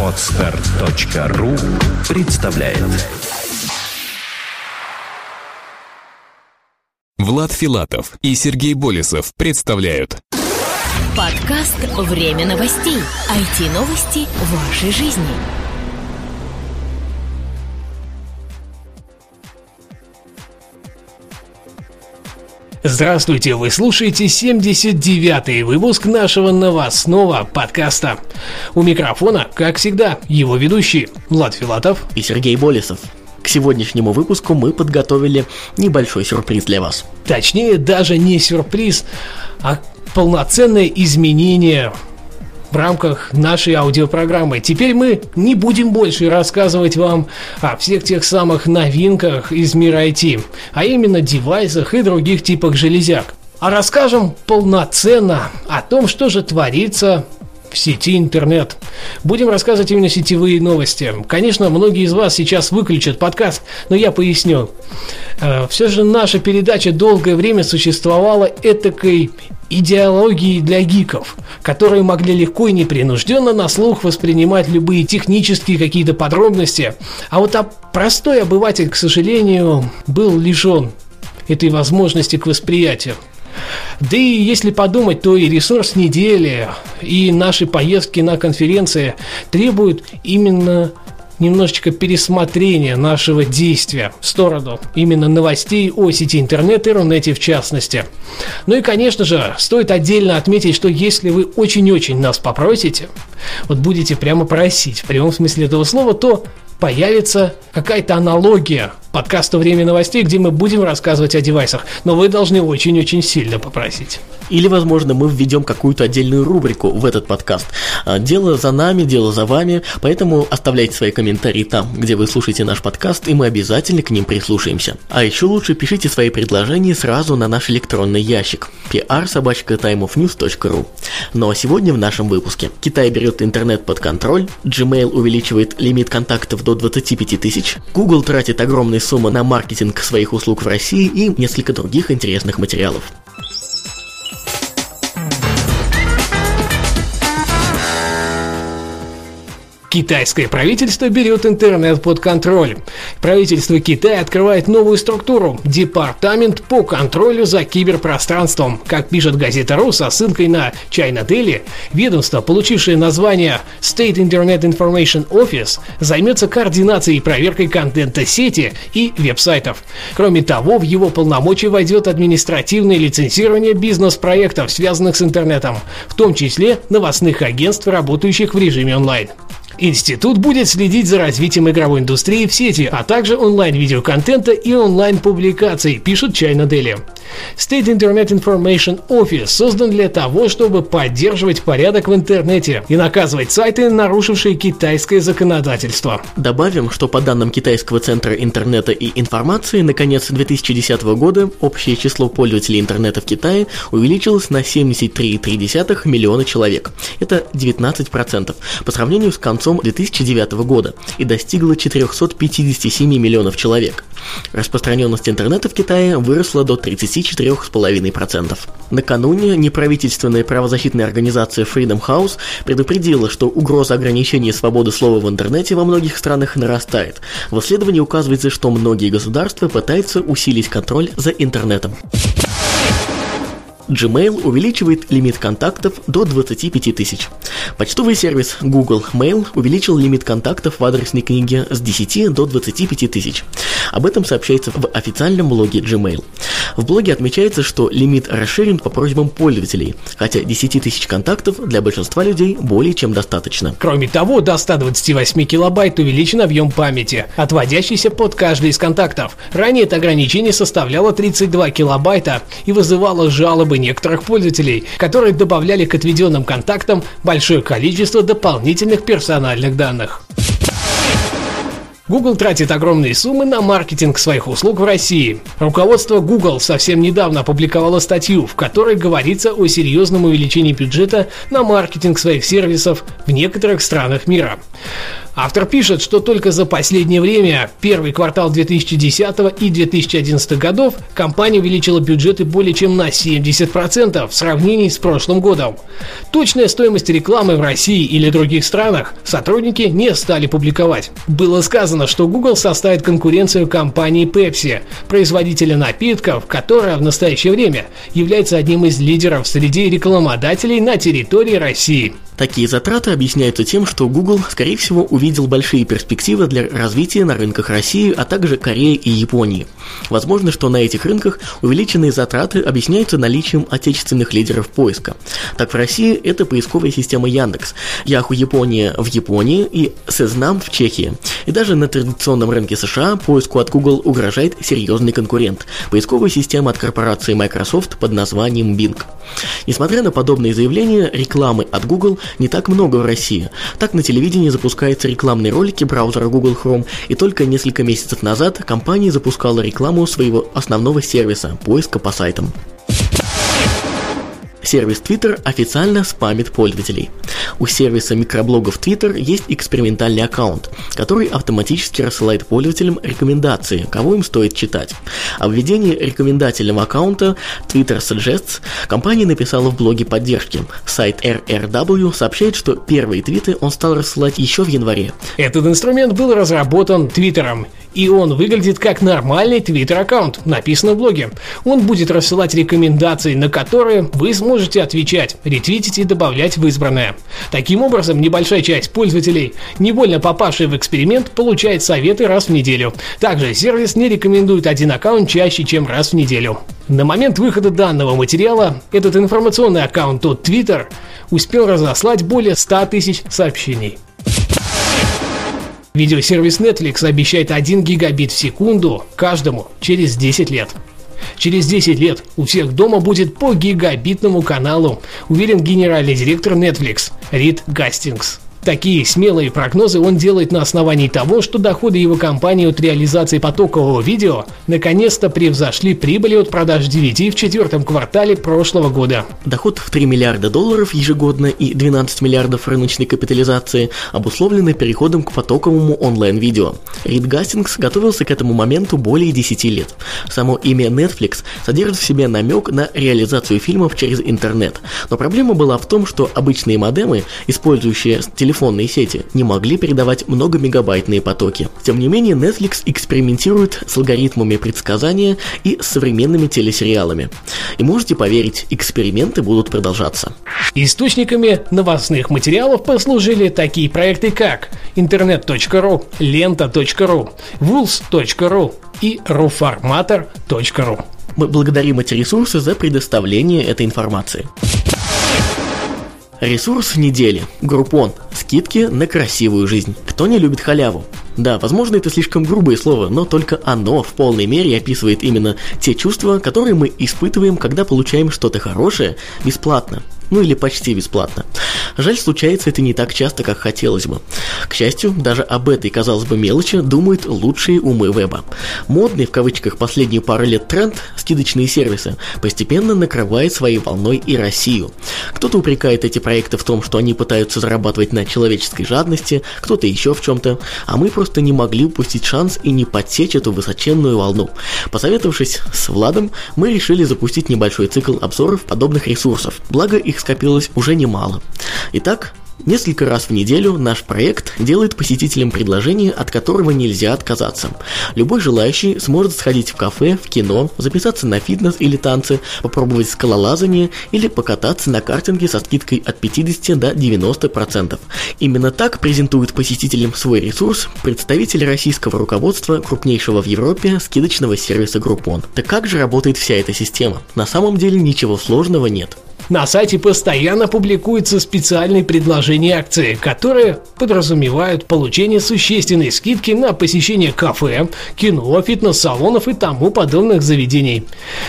Отстар.ру представляет Влад Филатов и Сергей Болесов представляют Подкаст «Время новостей». IT-новости вашей жизни. Здравствуйте, вы слушаете 79-й выпуск нашего новостного подкаста. У микрофона, как всегда, его ведущий Влад Филатов и Сергей Болесов. К сегодняшнему выпуску мы подготовили небольшой сюрприз для вас. Точнее, даже не сюрприз, а полноценное изменение в рамках нашей аудиопрограммы. Теперь мы не будем больше рассказывать вам о всех тех самых новинках из мира IT, а именно девайсах и других типах железяк. А расскажем полноценно о том, что же творится в сети интернет. Будем рассказывать именно сетевые новости. Конечно, многие из вас сейчас выключат подкаст, но я поясню. Э, Все же наша передача долгое время существовала этакой идеологией для гиков, которые могли легко и непринужденно на слух воспринимать любые технические какие-то подробности, а вот простой обыватель, к сожалению, был лишен этой возможности к восприятию. Да и если подумать, то и ресурс недели, и наши поездки на конференции требуют именно немножечко пересмотрения нашего действия в сторону именно новостей о сети интернет и Рунете в частности. Ну и, конечно же, стоит отдельно отметить, что если вы очень-очень нас попросите, вот будете прямо просить в прямом смысле этого слова, то появится какая-то аналогия подкаста «Время новостей», где мы будем рассказывать о девайсах, но вы должны очень-очень сильно попросить. Или, возможно, мы введем какую-то отдельную рубрику в этот подкаст. А, дело за нами, дело за вами, поэтому оставляйте свои комментарии там, где вы слушаете наш подкаст, и мы обязательно к ним прислушаемся. А еще лучше пишите свои предложения сразу на наш электронный ящик pr-timeofnews.ru Ну а сегодня в нашем выпуске Китай берет интернет под контроль, Gmail увеличивает лимит контактов до 25 тысяч, Google тратит огромные суммы на маркетинг своих услуг в России и несколько других интересных материалов. Китайское правительство берет интернет под контроль. Правительство Китая открывает новую структуру – Департамент по контролю за киберпространством. Как пишет газета РУ со ссылкой на China Daily, ведомство, получившее название State Internet Information Office, займется координацией и проверкой контента сети и веб-сайтов. Кроме того, в его полномочия войдет административное лицензирование бизнес-проектов, связанных с интернетом, в том числе новостных агентств, работающих в режиме онлайн. Институт будет следить за развитием игровой индустрии в сети, а также онлайн-видеоконтента и онлайн-публикаций, пишут China Daily. State Internet Information Office создан для того, чтобы поддерживать порядок в интернете и наказывать сайты, нарушившие китайское законодательство. Добавим, что по данным Китайского центра интернета и информации, на конец 2010 года общее число пользователей интернета в Китае увеличилось на 73,3 миллиона человек. Это 19% по сравнению с концом 2009 года и достигло 457 миллионов человек. Распространенность интернета в Китае выросла до 34,5%. Накануне неправительственная правозащитная организация Freedom House предупредила, что угроза ограничения свободы слова в интернете во многих странах нарастает. В исследовании указывается, что многие государства пытаются усилить контроль за интернетом. Gmail увеличивает лимит контактов до 25 тысяч. Почтовый сервис Google Mail увеличил лимит контактов в адресной книге с 10 до 25 тысяч. Об этом сообщается в официальном блоге Gmail. В блоге отмечается, что лимит расширен по просьбам пользователей, хотя 10 тысяч контактов для большинства людей более чем достаточно. Кроме того, до 128 килобайт увеличен объем памяти, отводящийся под каждый из контактов. Ранее это ограничение составляло 32 килобайта и вызывало жалобы некоторых пользователей, которые добавляли к отведенным контактам большое количество дополнительных персональных данных. Google тратит огромные суммы на маркетинг своих услуг в России. Руководство Google совсем недавно опубликовало статью, в которой говорится о серьезном увеличении бюджета на маркетинг своих сервисов в некоторых странах мира. Автор пишет, что только за последнее время, первый квартал 2010 и 2011 годов, компания увеличила бюджеты более чем на 70% в сравнении с прошлым годом. Точная стоимость рекламы в России или других странах сотрудники не стали публиковать. Было сказано, что Google составит конкуренцию компании Pepsi, производителя напитков, которая в настоящее время является одним из лидеров среди рекламодателей на территории России. Такие затраты объясняются тем, что Google, скорее всего, увидел большие перспективы для развития на рынках России, а также Кореи и Японии. Возможно, что на этих рынках увеличенные затраты объясняются наличием отечественных лидеров поиска. Так в России это поисковая система Яндекс, Yahoo Япония в Японии и Сезнам в Чехии. И даже на традиционном рынке США поиску от Google угрожает серьезный конкурент – поисковая система от корпорации Microsoft под названием Bing. Несмотря на подобные заявления, рекламы от Google не так много в России. Так на телевидении запускаются рекламные ролики браузера Google Chrome, и только несколько месяцев назад компания запускала рекламу своего основного сервиса – поиска по сайтам. Сервис Twitter официально спамит пользователей. У сервиса микроблогов Twitter есть экспериментальный аккаунт, который автоматически рассылает пользователям рекомендации, кого им стоит читать. О введении рекомендательного аккаунта Twitter Suggests компания написала в блоге поддержки. Сайт RRW сообщает, что первые твиты он стал рассылать еще в январе. Этот инструмент был разработан Твиттером и он выглядит как нормальный твиттер-аккаунт, написано в блоге. Он будет рассылать рекомендации, на которые вы сможете отвечать, ретвитить и добавлять в избранное. Таким образом, небольшая часть пользователей, невольно попавшие в эксперимент, получает советы раз в неделю. Также сервис не рекомендует один аккаунт чаще, чем раз в неделю. На момент выхода данного материала этот информационный аккаунт от Twitter успел разослать более 100 тысяч сообщений. Видеосервис Netflix обещает 1 гигабит в секунду каждому через 10 лет. Через 10 лет у всех дома будет по гигабитному каналу, уверен генеральный директор Netflix Рид Гастингс. Такие смелые прогнозы он делает на основании того, что доходы его компании от реализации потокового видео наконец-то превзошли прибыли от продаж DVD в четвертом квартале прошлого года. Доход в 3 миллиарда долларов ежегодно и 12 миллиардов рыночной капитализации обусловлены переходом к потоковому онлайн-видео. Рид Гастингс готовился к этому моменту более 10 лет. Само имя Netflix содержит в себе намек на реализацию фильмов через интернет. Но проблема была в том, что обычные модемы, использующие телефон телефонные сети не могли передавать многомегабайтные потоки. Тем не менее, Netflix экспериментирует с алгоритмами предсказания и современными телесериалами. И можете поверить, эксперименты будут продолжаться. Источниками новостных материалов послужили такие проекты, как интернет.ру, лента.ру, wools.ru и ruformator.ru. Мы благодарим эти ресурсы за предоставление этой информации. Ресурс недели. Группон. Скидки на красивую жизнь. Кто не любит халяву? Да, возможно, это слишком грубое слово, но только оно в полной мере описывает именно те чувства, которые мы испытываем, когда получаем что-то хорошее бесплатно ну или почти бесплатно. Жаль, случается это не так часто, как хотелось бы. К счастью, даже об этой, казалось бы, мелочи думают лучшие умы веба. Модный, в кавычках, последнюю пару лет тренд скидочные сервисы постепенно накрывает своей волной и Россию. Кто-то упрекает эти проекты в том, что они пытаются зарабатывать на человеческой жадности, кто-то еще в чем-то, а мы просто не могли упустить шанс и не подсечь эту высоченную волну. Посоветовавшись с Владом, мы решили запустить небольшой цикл обзоров подобных ресурсов, благо их скопилось уже немало. Итак, Несколько раз в неделю наш проект делает посетителям предложение, от которого нельзя отказаться. Любой желающий сможет сходить в кафе, в кино, записаться на фитнес или танцы, попробовать скалолазание или покататься на картинге со скидкой от 50 до 90%. Именно так презентует посетителям свой ресурс представитель российского руководства крупнейшего в Европе скидочного сервиса Groupon. Так как же работает вся эта система? На самом деле ничего сложного нет. На сайте постоянно публикуются специальные предложения и акции, которые подразумевают получение существенной скидки на посещение кафе, кино, фитнес-салонов и тому подобных заведений.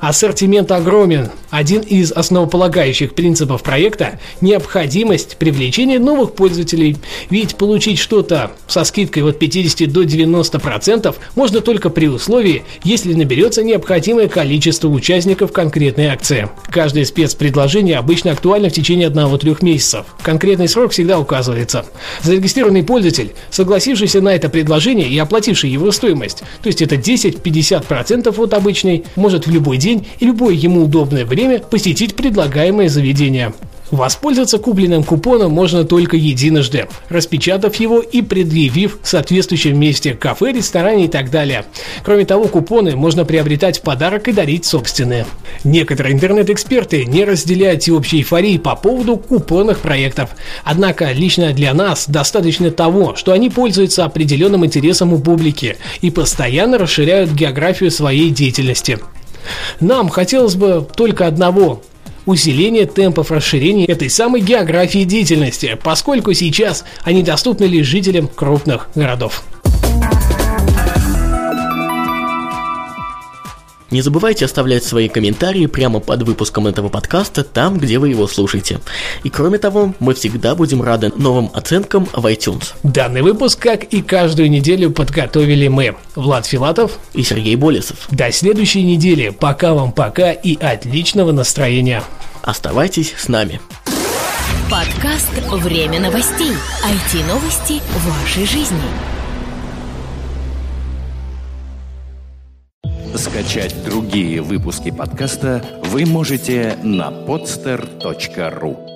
Ассортимент огромен. Один из основополагающих принципов проекта – необходимость привлечения новых пользователей. Ведь получить что-то со скидкой от 50 до 90% можно только при условии, если наберется необходимое количество участников конкретной акции. Каждое спецпредложение предложение обычно актуально в течение 1-3 месяцев. Конкретный срок всегда указывается. Зарегистрированный пользователь, согласившийся на это предложение и оплативший его стоимость, то есть это 10-50% от обычной, может в любой день и любое ему удобное время посетить предлагаемое заведение. Воспользоваться купленным купоном можно только единожды, распечатав его и предъявив в соответствующем месте кафе, ресторане и так далее. Кроме того, купоны можно приобретать в подарок и дарить собственные. Некоторые интернет-эксперты не разделяют всеобщей эйфории по поводу купонных проектов. Однако лично для нас достаточно того, что они пользуются определенным интересом у публики и постоянно расширяют географию своей деятельности. Нам хотелось бы только одного усиление темпов расширения этой самой географии деятельности, поскольку сейчас они доступны лишь жителям крупных городов. Не забывайте оставлять свои комментарии прямо под выпуском этого подкаста, там, где вы его слушаете. И кроме того, мы всегда будем рады новым оценкам в iTunes. Данный выпуск, как и каждую неделю, подготовили мы, Влад Филатов и Сергей Болесов. До следующей недели. Пока вам пока и отличного настроения. Оставайтесь с нами. Подкаст «Время новостей». IT-новости вашей жизни. Скачать другие выпуски подкаста вы можете на podster.ru